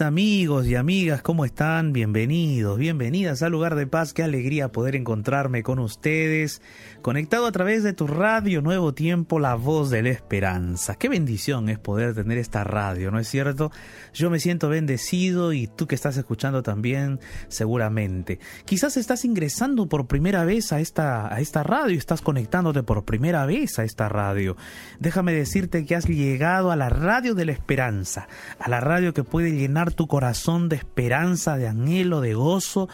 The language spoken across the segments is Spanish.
Amigos y amigas, ¿cómo están? Bienvenidos, bienvenidas al lugar de paz. Qué alegría poder encontrarme con ustedes, conectado a través de tu radio Nuevo Tiempo, la voz de la esperanza. Qué bendición es poder tener esta radio, ¿no es cierto? Yo me siento bendecido y tú que estás escuchando también, seguramente. Quizás estás ingresando por primera vez a esta, a esta radio, estás conectándote por primera vez a esta radio. Déjame decirte que has llegado a la radio de la esperanza, a la radio que puede llenar tu corazón de esperanza, de anhelo, de gozo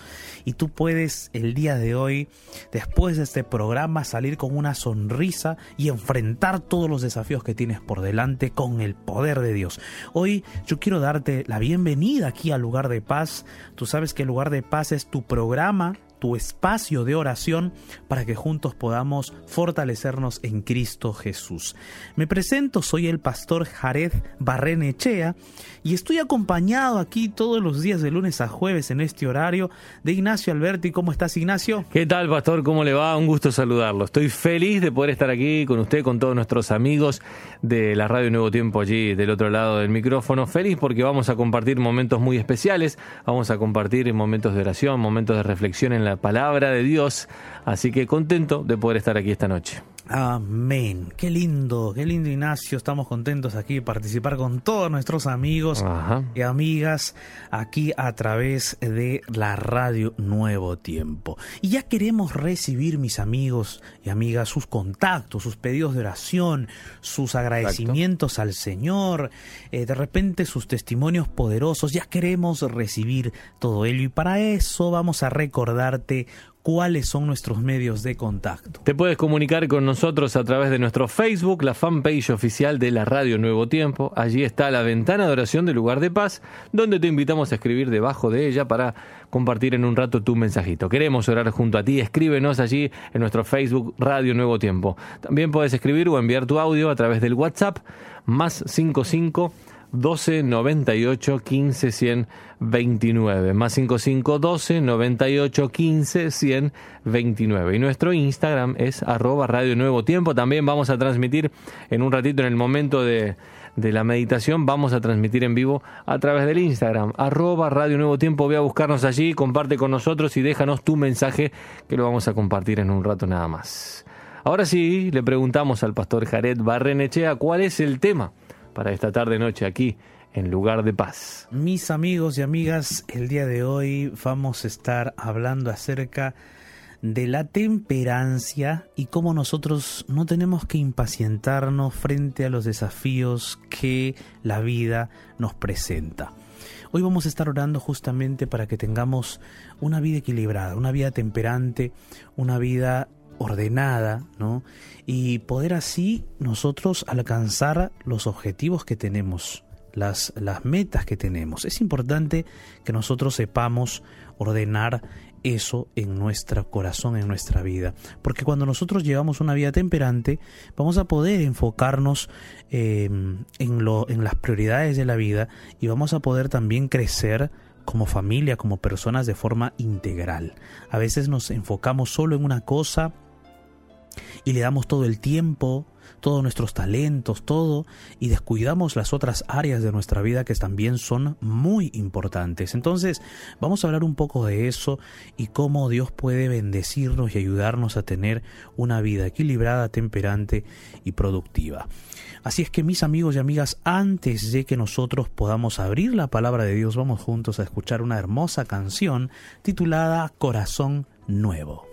y tú puedes el día de hoy, después de este programa, salir con una sonrisa y enfrentar todos los desafíos que tienes por delante con el poder de Dios. Hoy yo quiero darte la bienvenida aquí al lugar de paz. Tú sabes que el lugar de paz es tu programa tu espacio de oración para que juntos podamos fortalecernos en Cristo Jesús. Me presento, soy el pastor Jared Barrenechea y estoy acompañado aquí todos los días de lunes a jueves en este horario de Ignacio Alberti. ¿Cómo estás, Ignacio? ¿Qué tal, pastor? ¿Cómo le va? Un gusto saludarlo. Estoy feliz de poder estar aquí con usted, con todos nuestros amigos de la Radio Nuevo Tiempo allí del otro lado del micrófono. Feliz porque vamos a compartir momentos muy especiales, vamos a compartir momentos de oración, momentos de reflexión en la palabra de Dios. Así que contento de poder estar aquí esta noche. Amén. Qué lindo, qué lindo Ignacio. Estamos contentos aquí de participar con todos nuestros amigos y amigas aquí a través de la radio Nuevo Tiempo. Y ya queremos recibir, mis amigos y amigas, sus contactos, sus pedidos de oración, sus agradecimientos al Señor, eh, de repente sus testimonios poderosos. Ya queremos recibir todo ello y para eso vamos a recordarte cuáles son nuestros medios de contacto. Te puedes comunicar con nosotros a través de nuestro Facebook, la fanpage oficial de la Radio Nuevo Tiempo. Allí está la ventana de oración del lugar de paz, donde te invitamos a escribir debajo de ella para compartir en un rato tu mensajito. Queremos orar junto a ti. Escríbenos allí en nuestro Facebook Radio Nuevo Tiempo. También puedes escribir o enviar tu audio a través del WhatsApp más 55 12 98 15 100 29 más 55 12 98 15 100 29 y nuestro Instagram es arroba radio nuevo tiempo. También vamos a transmitir en un ratito en el momento de, de la meditación vamos a transmitir en vivo a través del Instagram arroba radio nuevo tiempo. Ve a buscarnos allí comparte con nosotros y déjanos tu mensaje que lo vamos a compartir en un rato nada más. Ahora sí le preguntamos al pastor Jared Barrenechea cuál es el tema para esta tarde noche aquí en lugar de paz. Mis amigos y amigas, el día de hoy vamos a estar hablando acerca de la temperancia y cómo nosotros no tenemos que impacientarnos frente a los desafíos que la vida nos presenta. Hoy vamos a estar orando justamente para que tengamos una vida equilibrada, una vida temperante, una vida ordenada, ¿no? Y poder así nosotros alcanzar los objetivos que tenemos, las, las metas que tenemos. Es importante que nosotros sepamos ordenar eso en nuestro corazón, en nuestra vida. Porque cuando nosotros llevamos una vida temperante, vamos a poder enfocarnos em, en, lo, en las prioridades de la vida y vamos a poder también crecer como familia, como personas de forma integral. A veces nos enfocamos solo en una cosa y le damos todo el tiempo, todos nuestros talentos, todo, y descuidamos las otras áreas de nuestra vida que también son muy importantes. Entonces, vamos a hablar un poco de eso y cómo Dios puede bendecirnos y ayudarnos a tener una vida equilibrada, temperante y productiva. Así es que mis amigos y amigas, antes de que nosotros podamos abrir la palabra de Dios, vamos juntos a escuchar una hermosa canción titulada Corazón Nuevo.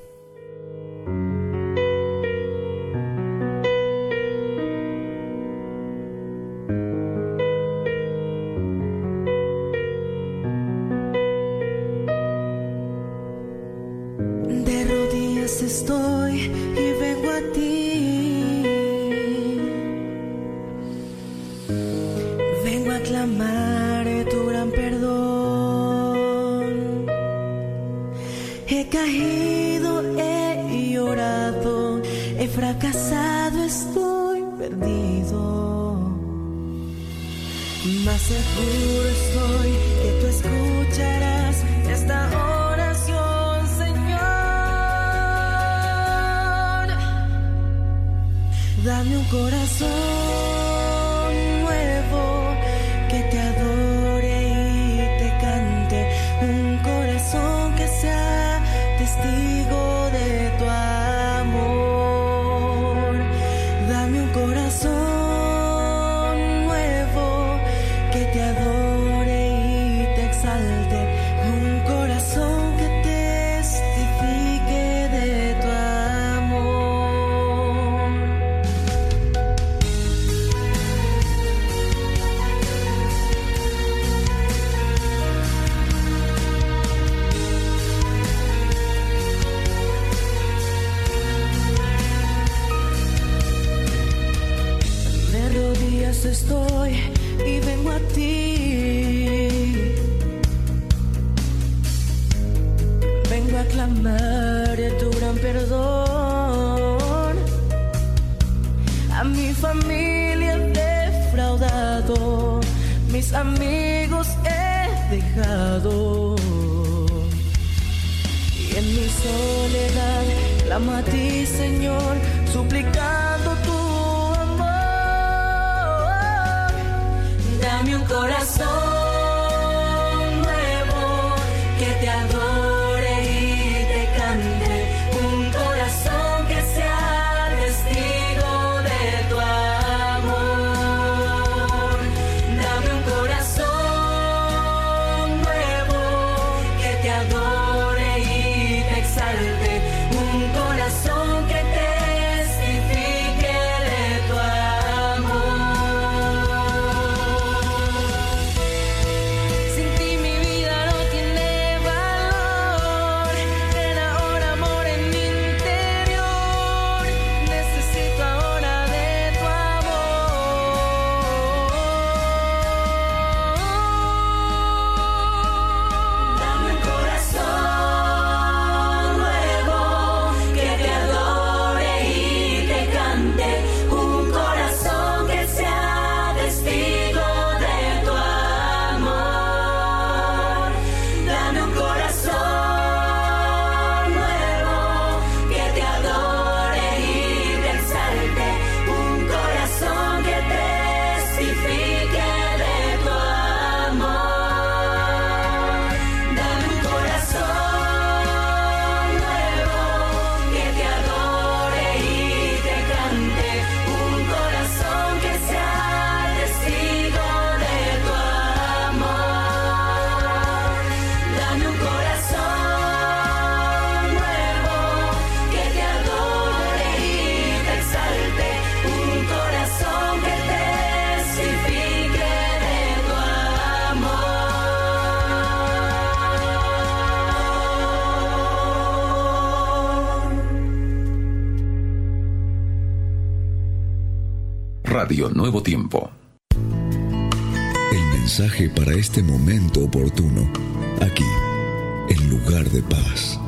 Te Nuevo Tiempo. El mensaje para este momento oportuno, aquí, en lugar de paz.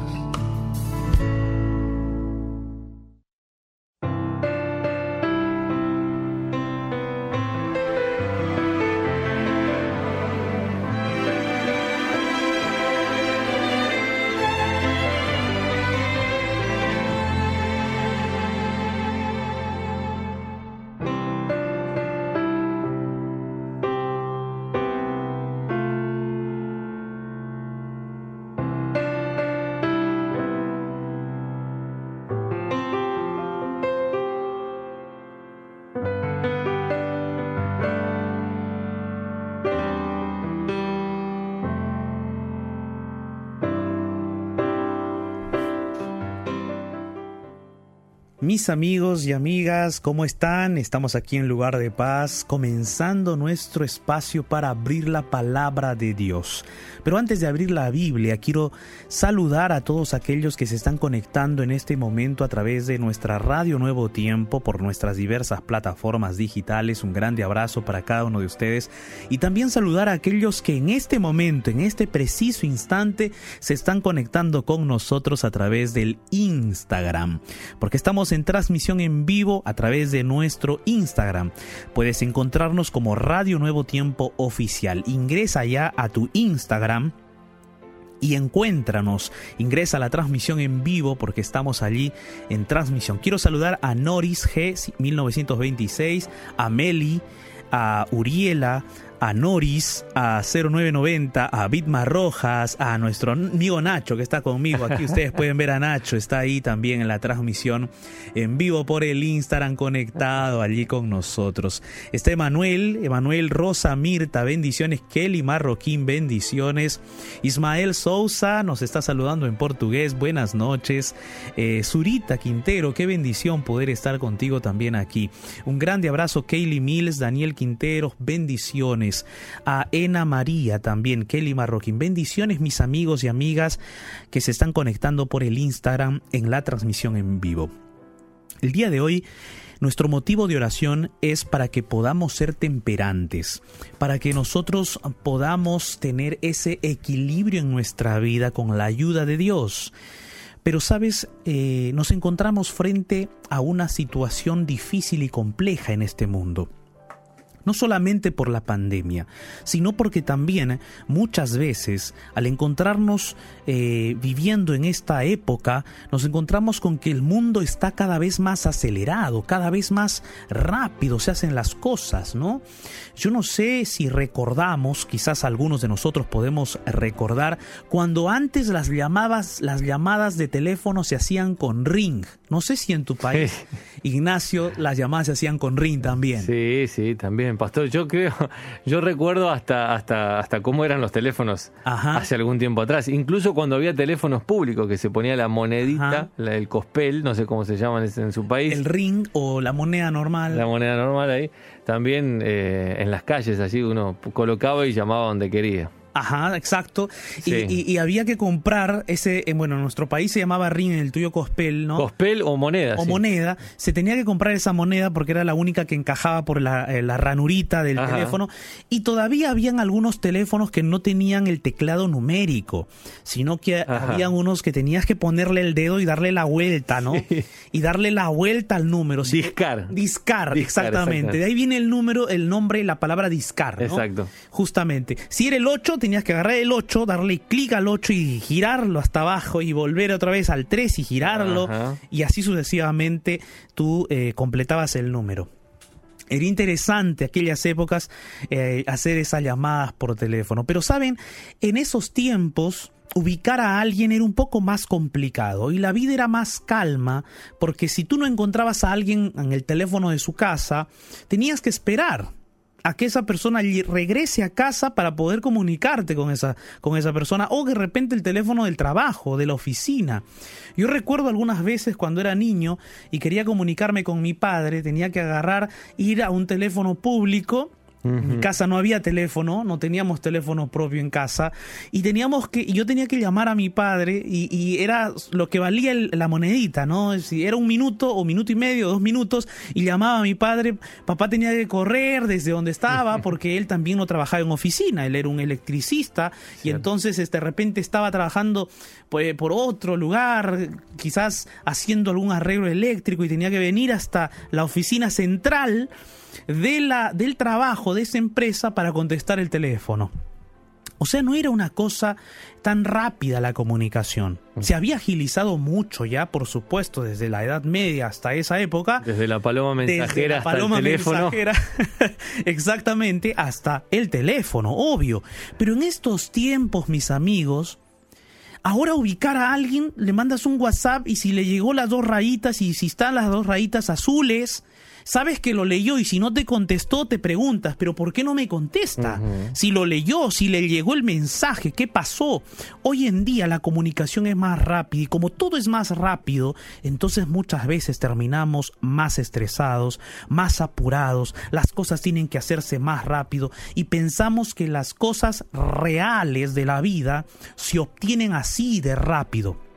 Mis amigos y amigas, ¿cómo están? Estamos aquí en Lugar de Paz, comenzando nuestro espacio para abrir la palabra de Dios. Pero antes de abrir la Biblia, quiero saludar a todos aquellos que se están conectando en este momento a través de nuestra Radio Nuevo Tiempo por nuestras diversas plataformas digitales. Un grande abrazo para cada uno de ustedes. Y también saludar a aquellos que en este momento, en este preciso instante, se están conectando con nosotros a través del Instagram. Porque estamos en transmisión en vivo a través de nuestro Instagram. Puedes encontrarnos como Radio Nuevo Tiempo Oficial. Ingresa ya a tu Instagram y encuéntranos. Ingresa a la transmisión en vivo porque estamos allí en transmisión. Quiero saludar a Noris G 1926, a Meli, a Uriela, a Noris, a 0990, a Bitma Rojas, a nuestro amigo Nacho que está conmigo. Aquí ustedes pueden ver a Nacho, está ahí también en la transmisión en vivo por el Instagram conectado allí con nosotros. Está Emanuel, Emanuel Rosa Mirta, bendiciones. Kelly Marroquín, bendiciones. Ismael Sousa nos está saludando en portugués, buenas noches. Eh, Zurita Quintero, qué bendición poder estar contigo también aquí. Un grande abrazo, Kaylee Mills, Daniel Quinteros, bendiciones. A Ena María también, Kelly Marroquín. Bendiciones, mis amigos y amigas que se están conectando por el Instagram en la transmisión en vivo. El día de hoy nuestro motivo de oración es para que podamos ser temperantes, para que nosotros podamos tener ese equilibrio en nuestra vida con la ayuda de Dios. Pero sabes, Eh, nos encontramos frente a una situación difícil y compleja en este mundo no solamente por la pandemia, sino porque también muchas veces al encontrarnos eh, viviendo en esta época, nos encontramos con que el mundo está cada vez más acelerado, cada vez más rápido se hacen las cosas, ¿no? Yo no sé si recordamos, quizás algunos de nosotros podemos recordar, cuando antes las llamadas, las llamadas de teléfono se hacían con ring. No sé si en tu país, Ignacio, las llamadas se hacían con ring también. Sí, sí, también, pastor. Yo creo, yo recuerdo hasta, hasta, hasta cómo eran los teléfonos Ajá. hace algún tiempo atrás. Incluso cuando había teléfonos públicos que se ponía la monedita, la, el cospel, no sé cómo se llaman en, en su país. El ring o la moneda normal. la moneda normal ahí. También eh, en las calles, así uno colocaba y llamaba donde quería. Ajá, exacto. Y, Sí. y- y había que comprar ese, eh, bueno, en nuestro país se llamaba ring, en el tuyo cospel, ¿no? Cospel o moneda. o sí. moneda, se tenía que comprar esa moneda porque era la única que encajaba por la, eh, la ranurita del Ajá. teléfono. Y todavía habían algunos teléfonos que no tenían el teclado numérico, sino que Ajá. habían unos que tenías que ponerle el dedo y darle la vuelta, ¿no? Sí. Y darle la vuelta al número. Discar. Discar, Discar, exactamente. exactamente. De ahí viene el número, el nombre, la palabra discar. ¿no? Exacto. Justamente. Si era el 8, tenías que agarrar el 8, darle clic al 8 y girarlo hasta abajo y volver otra vez al 3 y girarlo. Ajá. Y así sucesivamente tú eh, completabas el número. Era interesante aquellas épocas eh, hacer esas llamadas por teléfono. Pero saben, en esos tiempos ubicar a alguien era un poco más complicado y la vida era más calma porque si tú no encontrabas a alguien en el teléfono de su casa, tenías que esperar a que esa persona regrese a casa para poder comunicarte con esa, con esa persona o de repente el teléfono del trabajo, de la oficina. Yo recuerdo algunas veces cuando era niño y quería comunicarme con mi padre, tenía que agarrar, ir a un teléfono público. En mi casa no había teléfono, no teníamos teléfono propio en casa. Y teníamos que, yo tenía que llamar a mi padre y, y era lo que valía el- la monedita, ¿no? Es decir, era un minuto o minuto y medio, dos minutos y llamaba a mi padre, papá tenía que correr desde donde estaba porque él también no trabajaba en oficina, él era un electricista. Y entonces este, de repente estaba trabajando pues, por otro lugar, quizás haciendo algún arreglo eléctrico y tenía que venir hasta la oficina central de la, del trabajo de esa empresa para contestar el teléfono. O sea, no era una cosa tan rápida la comunicación. Se había agilizado mucho ya, por supuesto, desde la Edad Media hasta esa época. Desde la paloma Desde mensajera la hasta paloma el teléfono. mensajera, exactamente, hasta el teléfono, obvio. Pero en estos tiempos, mis amigos, ahora ubicar a alguien, le mandas un WhatsApp y si le llegó las dos rayitas y si están las dos rayitas azules, sabes que lo leyó y si no te contestó te preguntas, pero ¿por qué no me contesta? Si lo leyó, si le llegó el mensaje, ¿qué pasó? Hoy en día la comunicación es más rápida y como todo es más rápido, entonces muchas veces terminamos más estresados, más apurados, las cosas tienen que hacerse más rápido y pensamos que las cosas reales de la vida se obtienen así de rápido.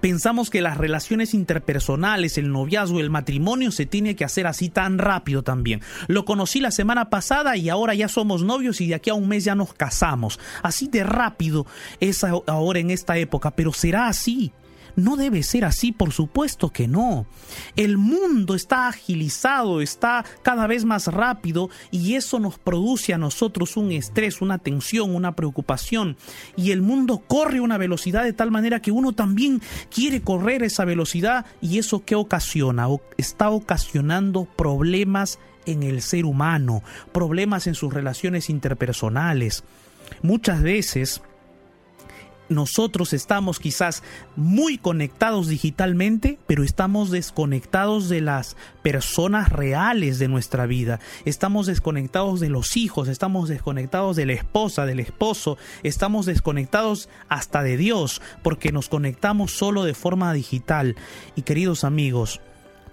Pensamos que las relaciones interpersonales, el noviazgo, el matrimonio se tiene que hacer así tan rápido también. Lo conocí la semana pasada y ahora ya somos novios y de aquí a un mes ya nos casamos. Así de rápido es ahora en esta época, pero será así. No debe ser así, por supuesto que no. El mundo está agilizado, está cada vez más rápido y eso nos produce a nosotros un estrés, una tensión, una preocupación. Y el mundo corre una velocidad de tal manera que uno también quiere correr esa velocidad y eso que ocasiona, O- está ocasionando problemas en el ser humano, problemas en sus relaciones interpersonales. Muchas veces nosotros estamos quizás muy conectados digitalmente, pero estamos desconectados de las personas reales de nuestra vida. Estamos desconectados de los hijos, estamos desconectados de la esposa, del esposo, estamos desconectados hasta de Dios, porque nos conectamos solo de forma digital. Y queridos amigos,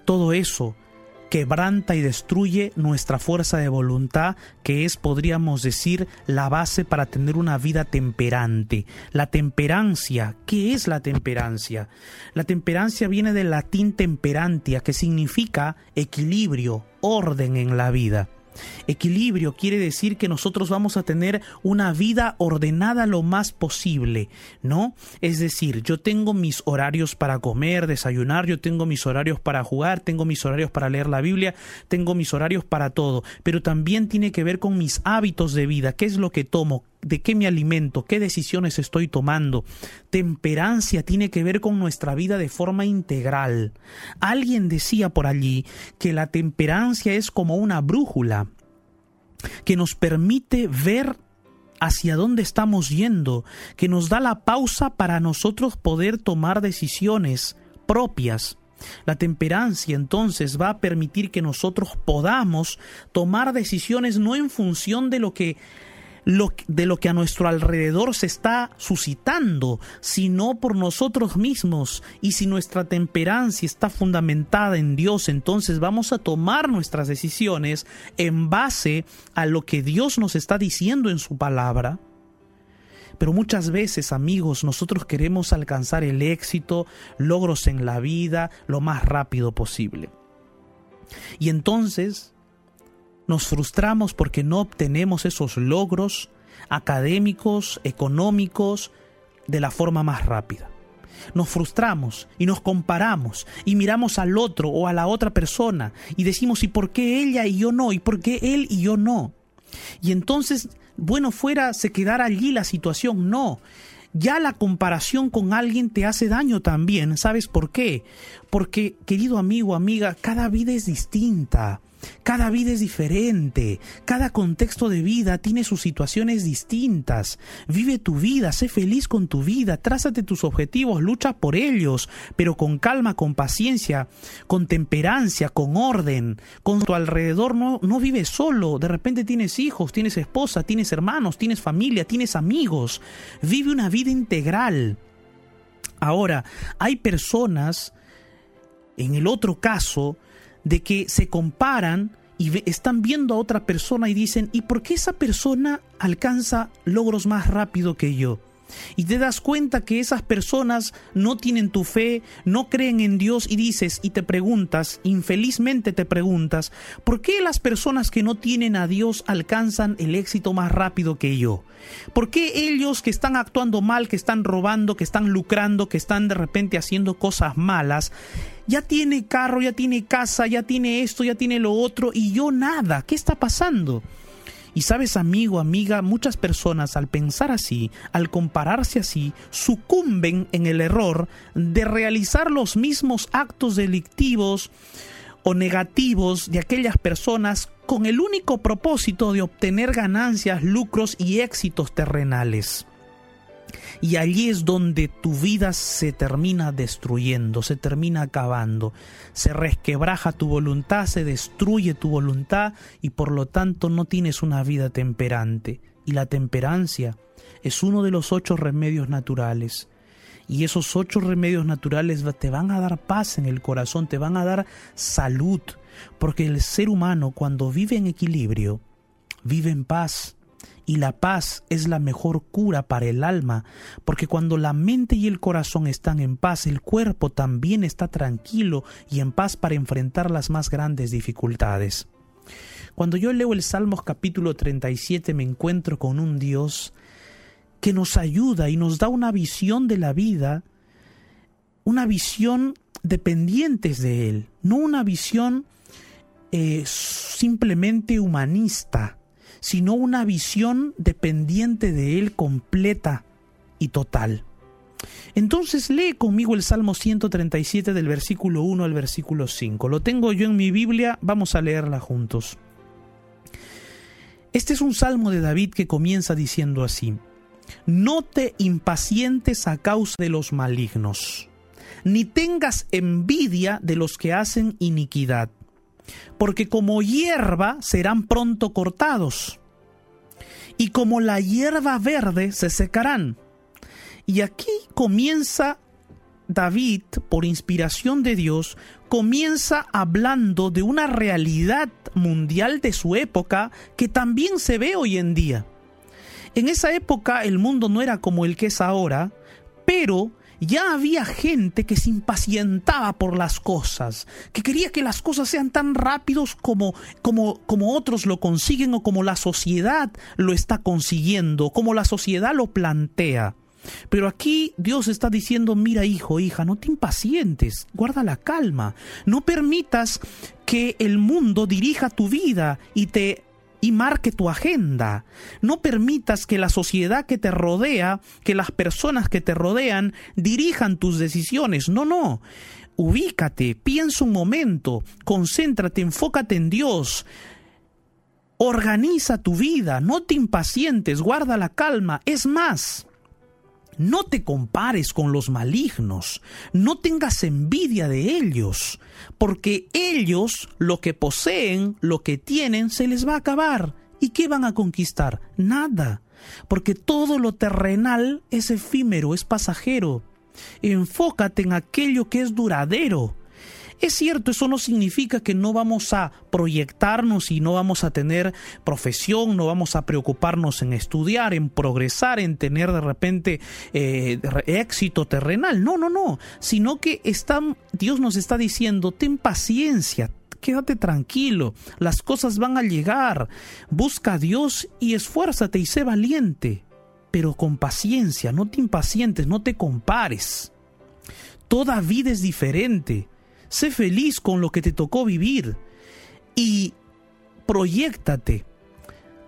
todo eso quebranta y destruye nuestra fuerza de voluntad, que es, podríamos decir, la base para tener una vida temperante. La temperancia, ¿qué es la temperancia? La temperancia viene del latín temperantia, que significa equilibrio, orden en la vida. Equilibrio quiere decir que nosotros vamos a tener una vida ordenada lo más posible, ¿no? Es decir, yo tengo mis horarios para comer, desayunar, yo tengo mis horarios para jugar, tengo mis horarios para leer la Biblia, tengo mis horarios para todo, pero también tiene que ver con mis hábitos de vida, qué es lo que tomo, de qué me alimento, qué decisiones estoy tomando. Temperancia tiene que ver con nuestra vida de forma integral. Alguien decía por allí que la temperancia es como una brújula que nos permite ver hacia dónde estamos yendo, que nos da la pausa para nosotros poder tomar decisiones propias. La temperancia entonces va a permitir que nosotros podamos tomar decisiones no en función de lo que de lo que a nuestro alrededor se está suscitando, sino por nosotros mismos. Y si nuestra temperancia está fundamentada en Dios, entonces vamos a tomar nuestras decisiones en base a lo que Dios nos está diciendo en su palabra. Pero muchas veces, amigos, nosotros queremos alcanzar el éxito, logros en la vida, lo más rápido posible. Y entonces nos frustramos porque no obtenemos esos logros académicos, económicos, de la forma más rápida. Nos frustramos y nos comparamos y miramos al otro o a la otra persona y decimos, ¿y por qué ella y yo no? ¿Y por qué él y yo no? Y entonces, bueno, fuera se quedara allí la situación, no. Ya la comparación con alguien te hace daño también. ¿Sabes por qué? Porque, querido amigo, amiga, cada vida es distinta. Cada vida es diferente, cada contexto de vida tiene sus situaciones distintas. Vive tu vida, sé feliz con tu vida, trázate tus objetivos, lucha por ellos, pero con calma, con paciencia, con temperancia, con orden. Con tu alrededor no, no vives solo, de repente tienes hijos, tienes esposa, tienes hermanos, tienes familia, tienes amigos. Vive una vida integral. Ahora, hay personas, en el otro caso, de que se comparan y están viendo a otra persona y dicen, ¿y por qué esa persona alcanza logros más rápido que yo? Y te das cuenta que esas personas no tienen tu fe, no creen en Dios y dices y te preguntas, infelizmente te preguntas, ¿por qué las personas que no tienen a Dios alcanzan el éxito más rápido que yo? ¿Por qué ellos que están actuando mal, que están robando, que están lucrando, que están de repente haciendo cosas malas, ya tiene carro, ya tiene casa, ya tiene esto, ya tiene lo otro y yo nada? ¿Qué está pasando? Y sabes, amigo, amiga, muchas personas al pensar así, al compararse así, sucumben en el error de realizar los mismos actos delictivos o negativos de aquellas personas con el único propósito de obtener ganancias, lucros y éxitos terrenales. Y allí es donde tu vida se termina destruyendo, se termina acabando, se resquebraja tu voluntad, se destruye tu voluntad y por lo tanto no tienes una vida temperante. Y la temperancia es uno de los ocho remedios naturales. Y esos ocho remedios naturales te van a dar paz en el corazón, te van a dar salud, porque el ser humano cuando vive en equilibrio, vive en paz. Y la paz es la mejor cura para el alma, porque cuando la mente y el corazón están en paz, el cuerpo también está tranquilo y en paz para enfrentar las más grandes dificultades. Cuando yo leo el Salmos capítulo 37 me encuentro con un Dios que nos ayuda y nos da una visión de la vida, una visión dependientes de Él, no una visión eh, simplemente humanista, sino una visión dependiente de Él completa y total. Entonces lee conmigo el Salmo 137 del versículo 1 al versículo 5. Lo tengo yo en mi Biblia, vamos a leerla juntos. Este es un salmo de David que comienza diciendo así, No te impacientes a causa de los malignos, ni tengas envidia de los que hacen iniquidad, porque como hierba serán pronto cortados, y como la hierba verde se secarán. Y aquí comienza David, por inspiración de Dios, comienza hablando de una realidad mundial de su época que también se ve hoy en día. En esa época el mundo no era como el que es ahora, pero ya había gente que se impacientaba por las cosas, que quería que las cosas sean tan rápidos como, como, como otros lo consiguen o como la sociedad lo está consiguiendo, como la sociedad lo plantea. Pero aquí Dios está diciendo, mira hijo, hija, no te impacientes, guarda la calma, no permitas que el mundo dirija tu vida y te y marque tu agenda. No permitas que la sociedad que te rodea, que las personas que te rodean dirijan tus decisiones. No, no. Ubícate, piensa un momento, concéntrate, enfócate en Dios. Organiza tu vida, no te impacientes, guarda la calma. Es más, no te compares con los malignos, no tengas envidia de ellos, porque ellos lo que poseen, lo que tienen, se les va a acabar. ¿Y qué van a conquistar? Nada, porque todo lo terrenal es efímero, es pasajero. Enfócate en aquello que es duradero. Es cierto, eso no significa que no vamos a proyectarnos y no vamos a tener profesión, no vamos a preocuparnos en estudiar, en progresar, en tener de repente eh, éxito terrenal. No, no, no. Sino que Dios nos está diciendo, ten paciencia, quédate tranquilo, las cosas van a llegar, busca a Dios y esfuérzate y sé valiente, pero con paciencia, no te impacientes, no te compares. Toda vida es diferente. Sé feliz con lo que te tocó vivir y proyectate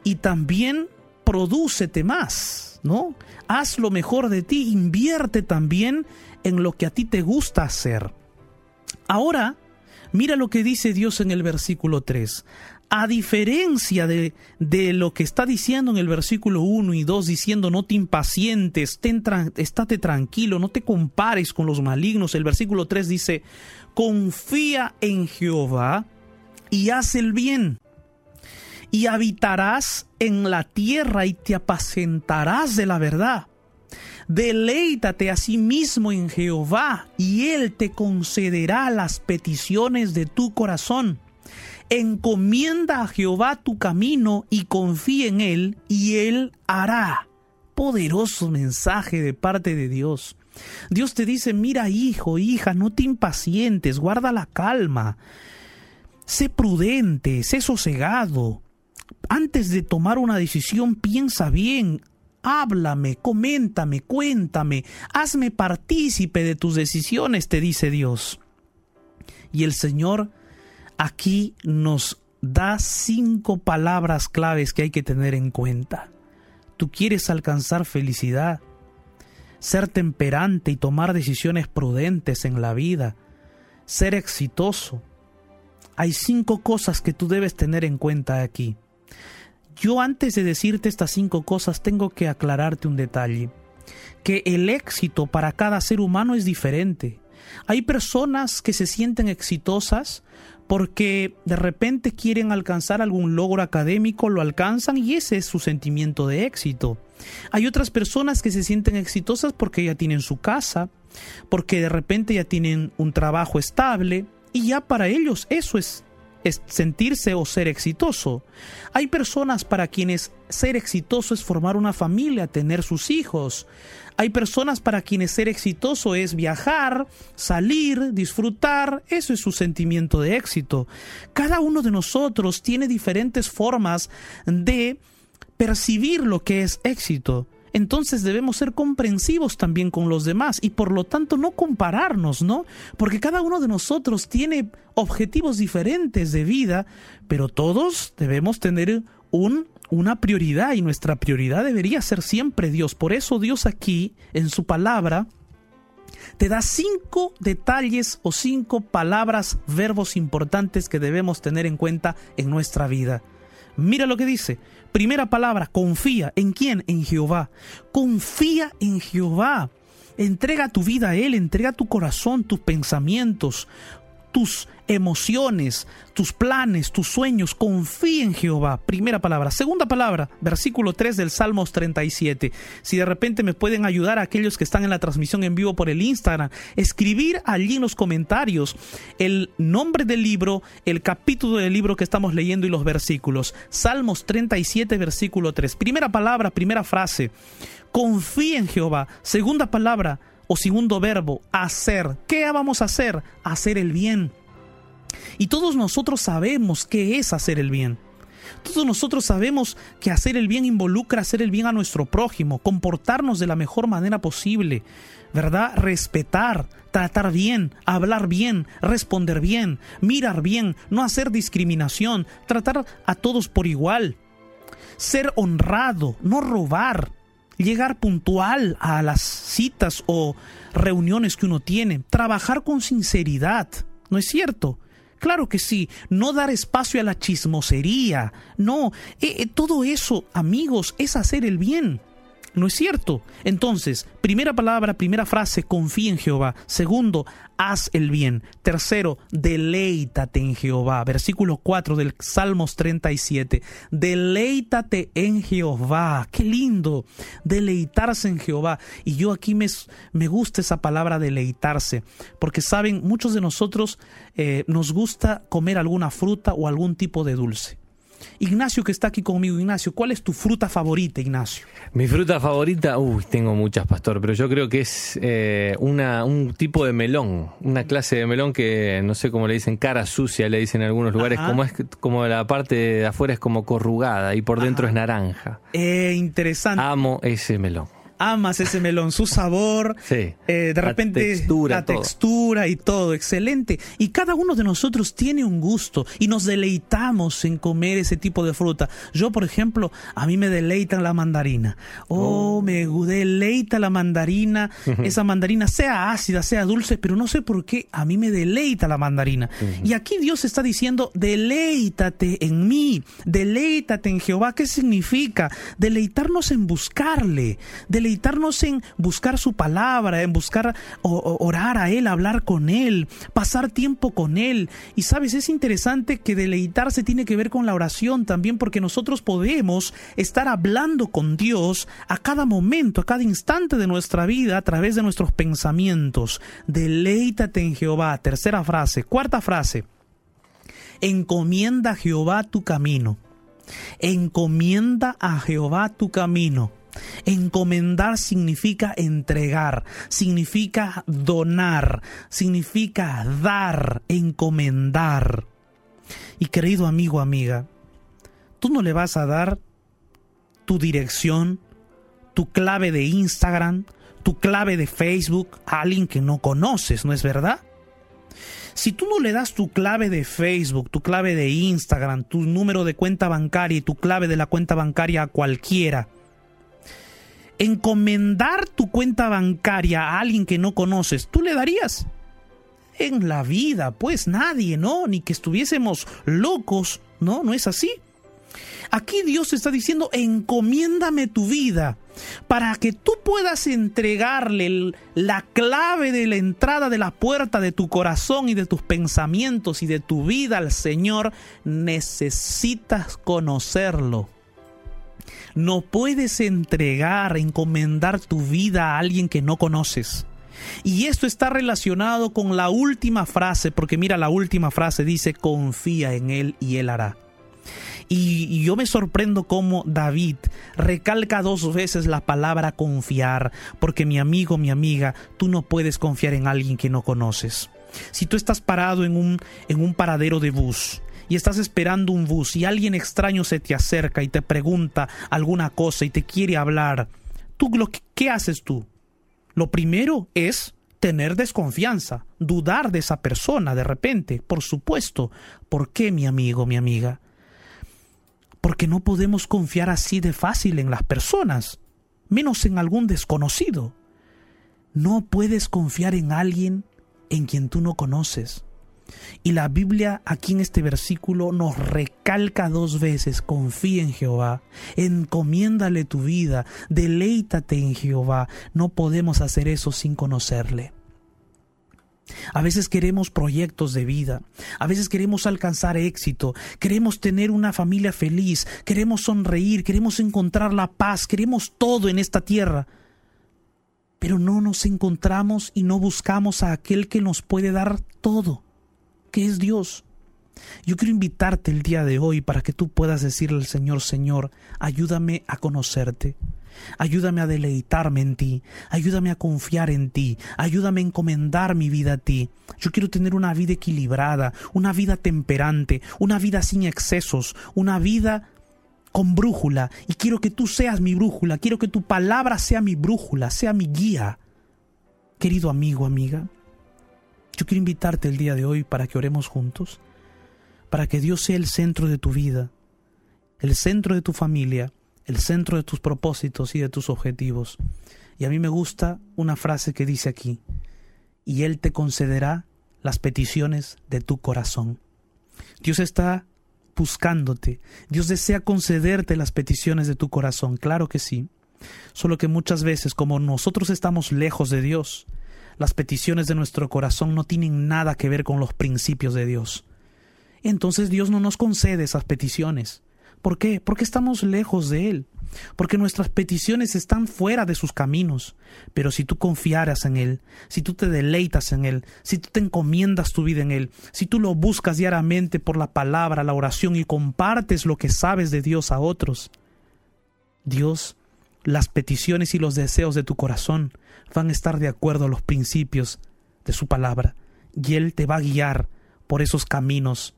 y también prodúcete más, ¿no? Haz lo mejor de ti, invierte también en lo que a ti te gusta hacer. Ahora, mira lo que dice Dios en el versículo 3 a diferencia de, de, lo que está diciendo en el versículo 1 y 2, diciendo no te impacientes, ten, estate tranquilo, no te compares con los malignos, el versículo 3 dice, confía en Jehová y haz el bien, y habitarás en la tierra y te apacentarás de la verdad. Deleítate a sí mismo en Jehová, y Él te concederá las peticiones de tu corazón. Encomienda a Jehová tu camino y confía en Él y Él hará. Poderoso mensaje de parte de Dios. Dios te dice, mira hijo, hija, no te impacientes, guarda la calma. Sé prudente, sé sosegado. Antes de tomar una decisión, piensa bien, háblame, coméntame, cuéntame, hazme partícipe de tus decisiones, te dice Dios. Y el Señor aquí nos da cinco palabras claves que hay que tener en cuenta. Tú quieres alcanzar felicidad, ser temperante y tomar decisiones prudentes en la vida, ser exitoso. Hay cinco cosas que tú debes tener en cuenta aquí. Yo antes de decirte estas cinco cosas tengo que aclararte un detalle, que el éxito para cada ser humano es diferente. Hay personas que se sienten exitosas porque de repente quieren alcanzar algún logro académico, lo alcanzan y ese es su sentimiento de éxito. Hay otras personas que se sienten exitosas porque ya tienen su casa, porque de repente ya tienen un trabajo estable y ya para ellos eso es, sentirse o ser exitoso. Hay personas para quienes ser exitoso es formar una familia, tener sus hijos. Hay personas para quienes ser exitoso es viajar, salir, disfrutar, eso es su sentimiento de éxito. Cada uno de nosotros tiene diferentes formas de percibir lo que es éxito. Entonces debemos ser comprensivos también con los demás y por lo tanto no compararnos, ¿no? Porque cada uno de nosotros tiene objetivos diferentes de vida, pero todos debemos tener un, una prioridad y nuestra prioridad debería ser siempre Dios. Por eso Dios aquí, en su palabra, te da cinco detalles o cinco palabras, verbos importantes que debemos tener en cuenta en nuestra vida. Mira lo que dice. Primera palabra, confía. ¿En quién? En Jehová. Confía en Jehová. Entrega tu vida a Él, entrega tu corazón, tus pensamientos, tus emociones, tus planes, tus sueños. Confía en Jehová. Primera palabra. Segunda palabra, versículo 3 del Salmos 37. Si de repente me pueden ayudar a aquellos que están en la transmisión en vivo por el Instagram, escribir allí en los comentarios el nombre del libro, el capítulo del libro que estamos leyendo y los versículos. Salmos 37, versículo 3. Primera palabra, primera frase. Confía en Jehová. Segunda palabra, o segundo verbo, hacer. ¿Qué vamos a hacer? Hacer el bien. Y todos nosotros sabemos qué es hacer el bien. Todos nosotros sabemos que hacer el bien involucra hacer el bien a nuestro prójimo, comportarnos de la mejor manera posible, ¿verdad? Respetar, tratar bien, hablar bien, responder bien, mirar bien, no hacer discriminación, tratar a todos por igual, ser honrado, no robar, llegar puntual a las citas o reuniones que uno tiene, trabajar con sinceridad, ¿no es cierto? Claro que sí, no dar espacio a la chismosería, no, eh, eh, todo eso, amigos, es hacer el bien. ¿No es cierto? Entonces, primera palabra, primera frase, confía en Jehová. Segundo, haz el bien. Tercero, deleítate en Jehová. Versículo 4 del Salmos 37. Deleítate en Jehová. Qué lindo. Deleitarse en Jehová. Y yo aquí me, me gusta esa palabra deleitarse. Porque saben, muchos de nosotros eh, nos gusta comer alguna fruta o algún tipo de dulce. Ignacio que está aquí conmigo, Ignacio, ¿cuál es tu fruta favorita, Ignacio? Mi fruta favorita, uy, tengo muchas, pastor, pero yo creo que es eh, una, un tipo de melón, una clase de melón que no sé cómo le dicen, cara sucia, le dicen en algunos lugares, Ajá. como es como la parte de afuera es como corrugada y por dentro es naranja. Eh, interesante. Amo ese melón. Amas ese melón, su sabor, Sí. eh, de La repente textura, la todo. textura y todo, excelente. Y cada uno de nosotros tiene un gusto y nos deleitamos en comer ese tipo de fruta. Yo, por ejemplo, a mí me deleita la mandarina. Oh, me deleita la mandarina. Esa mandarina sea ácida, sea dulce, pero no sé por qué a mí me deleita la mandarina. Y aquí Dios está diciendo, deleítate en mí, deleítate en Jehová. ¿Qué significa? Deleitarnos en buscarle, deleitarnos en buscar su palabra, en buscar orar a Él, hablar con Él, pasar tiempo con Él. Y sabes, es interesante que deleitarse tiene que ver con la oración también, porque nosotros podemos estar hablando con Dios a cada momento, a cada instante de nuestra vida, a través de nuestros pensamientos. Deleítate en Jehová. Tercera frase. Cuarta frase. Encomienda a Jehová tu camino. Encomienda a Jehová tu camino. Encomendar significa entregar, significa donar, significa dar, encomendar. Y querido amigo, amiga, tú no le vas a dar tu dirección, tu clave de Instagram, tu clave de Facebook a alguien que no conoces, ¿no es verdad? Si tú no le das tu clave de Facebook, tu clave de Instagram, tu número de cuenta bancaria y tu clave de la cuenta bancaria a cualquiera, encomendar tu cuenta bancaria a alguien que no conoces, ¿tú le darías? En la vida, pues nadie, ¿no? Ni que estuviésemos locos, ¿no? ¿No es así? Aquí Dios está diciendo, encomiéndame tu vida para que tú puedas entregarle la clave de la entrada de la puerta de tu corazón y de tus pensamientos y de tu vida al Señor. Necesitas conocerlo. No puedes entregar, encomendar tu vida a alguien que no conoces. Y esto está relacionado con la última frase, porque mira, la última frase dice, confía en Él y Él hará. Y, yo me sorprendo cómo David recalca dos veces la palabra confiar, porque mi amigo, mi amiga, tú no puedes confiar en alguien que no conoces. Si tú estás parado en un, en un paradero de bus y estás esperando un bus y alguien extraño se te acerca y te pregunta alguna cosa y te quiere hablar, tú ¿qué haces tú? Lo primero es tener desconfianza, dudar de esa persona de repente, por supuesto. ¿Por qué, mi amigo, mi amiga? Porque no podemos confiar así de fácil en las personas, menos en algún desconocido. No puedes confiar en alguien en quien tú no conoces. Y la Biblia aquí en este versículo nos recalca dos veces, confía en Jehová, encomiéndale tu vida, deleítate en Jehová. No podemos hacer eso sin conocerle. A veces queremos proyectos de vida, a veces queremos alcanzar éxito, queremos tener una familia feliz, queremos sonreír, queremos encontrar la paz, queremos todo en esta tierra. Pero no nos encontramos y no buscamos a aquel que nos puede dar todo que es Dios. Yo quiero invitarte el día de hoy para que tú puedas decirle al Señor, Señor, ayúdame a conocerte, ayúdame a deleitarme en ti, ayúdame a confiar en ti, ayúdame a encomendar mi vida a ti. Yo quiero tener una vida equilibrada, una vida temperante, una vida sin excesos, una vida con brújula, y quiero que tú seas mi brújula, quiero que tu palabra sea mi brújula, sea mi guía. Querido amigo, amiga, yo quiero invitarte el día de hoy para que oremos juntos, para que Dios sea el centro de tu vida, el centro de tu familia, el centro de tus propósitos y de tus objetivos. Y a mí me gusta una frase que dice aquí, y Él te concederá las peticiones de tu corazón. Dios está buscándote, Dios desea concederte las peticiones de tu corazón, claro que sí. Solo que muchas veces como nosotros estamos lejos de Dios, las peticiones de nuestro corazón no tienen nada que ver con los principios de Dios. Entonces Dios no nos concede esas peticiones. ¿Por qué? Porque estamos lejos de Él, porque nuestras peticiones están fuera de sus caminos. Pero si tú confiaras en Él, si tú te deleitas en Él, si tú te encomiendas tu vida en Él, si tú lo buscas diariamente por la palabra, la oración y compartes lo que sabes de Dios a otros, Dios las peticiones y los deseos de tu corazón van a estar de acuerdo a los principios de su palabra y Él te va a guiar por esos caminos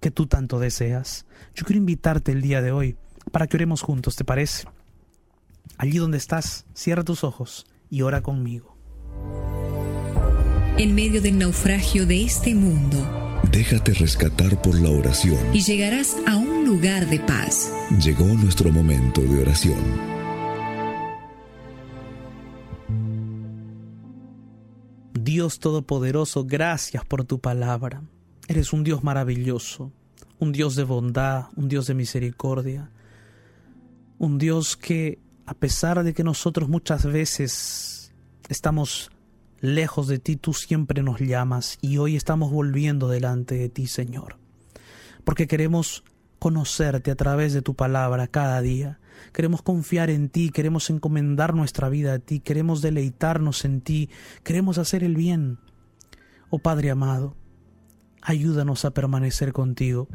que tú tanto deseas. Yo quiero invitarte el día de hoy para que oremos juntos, ¿te parece? Allí donde estás, cierra tus ojos y ora conmigo. En medio del naufragio de este mundo, Déjate rescatar por la oración. y llegarás a un lugar de paz. Llegó nuestro momento de oración. Dios Todopoderoso, gracias por tu palabra. Eres un Dios maravilloso, un Dios de bondad, un Dios de misericordia, un Dios que, a pesar de que nosotros muchas veces estamos lejos de ti, tú siempre nos llamas y hoy estamos volviendo delante de ti, Señor, porque queremos conocerte a través de tu palabra cada día. Queremos confiar en ti, queremos encomendar nuestra vida a ti, queremos deleitarnos en ti, queremos hacer el bien. Oh Padre amado, ayúdanos a permanecer contigo,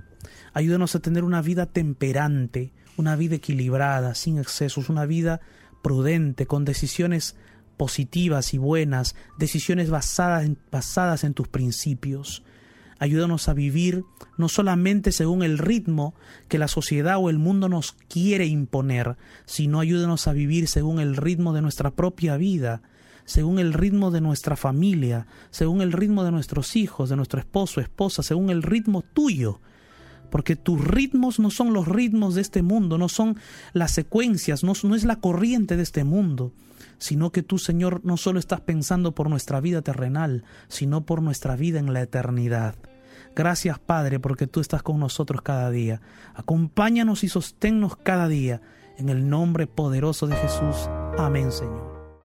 ayúdanos a tener una vida temperante, una vida equilibrada, sin excesos, una vida prudente, con decisiones positivas y buenas, decisiones basadas en, tus principios. Ayúdanos a vivir no solamente según el ritmo que la sociedad o el mundo nos quiere imponer, sino ayúdanos a vivir según el ritmo de nuestra propia vida, según el ritmo de nuestra familia, según el ritmo de nuestros hijos, de nuestro esposo, esposa, según el ritmo tuyo. Porque tus ritmos no son los ritmos de este mundo, no son las secuencias, no, no es la corriente de este mundo, sino que tú, Señor, no solo estás pensando por nuestra vida terrenal, sino por nuestra vida en la eternidad. Gracias, Padre, porque tú estás con nosotros cada día. Acompáñanos y sosténnos cada día. En el nombre poderoso de Jesús. Amén, Señor.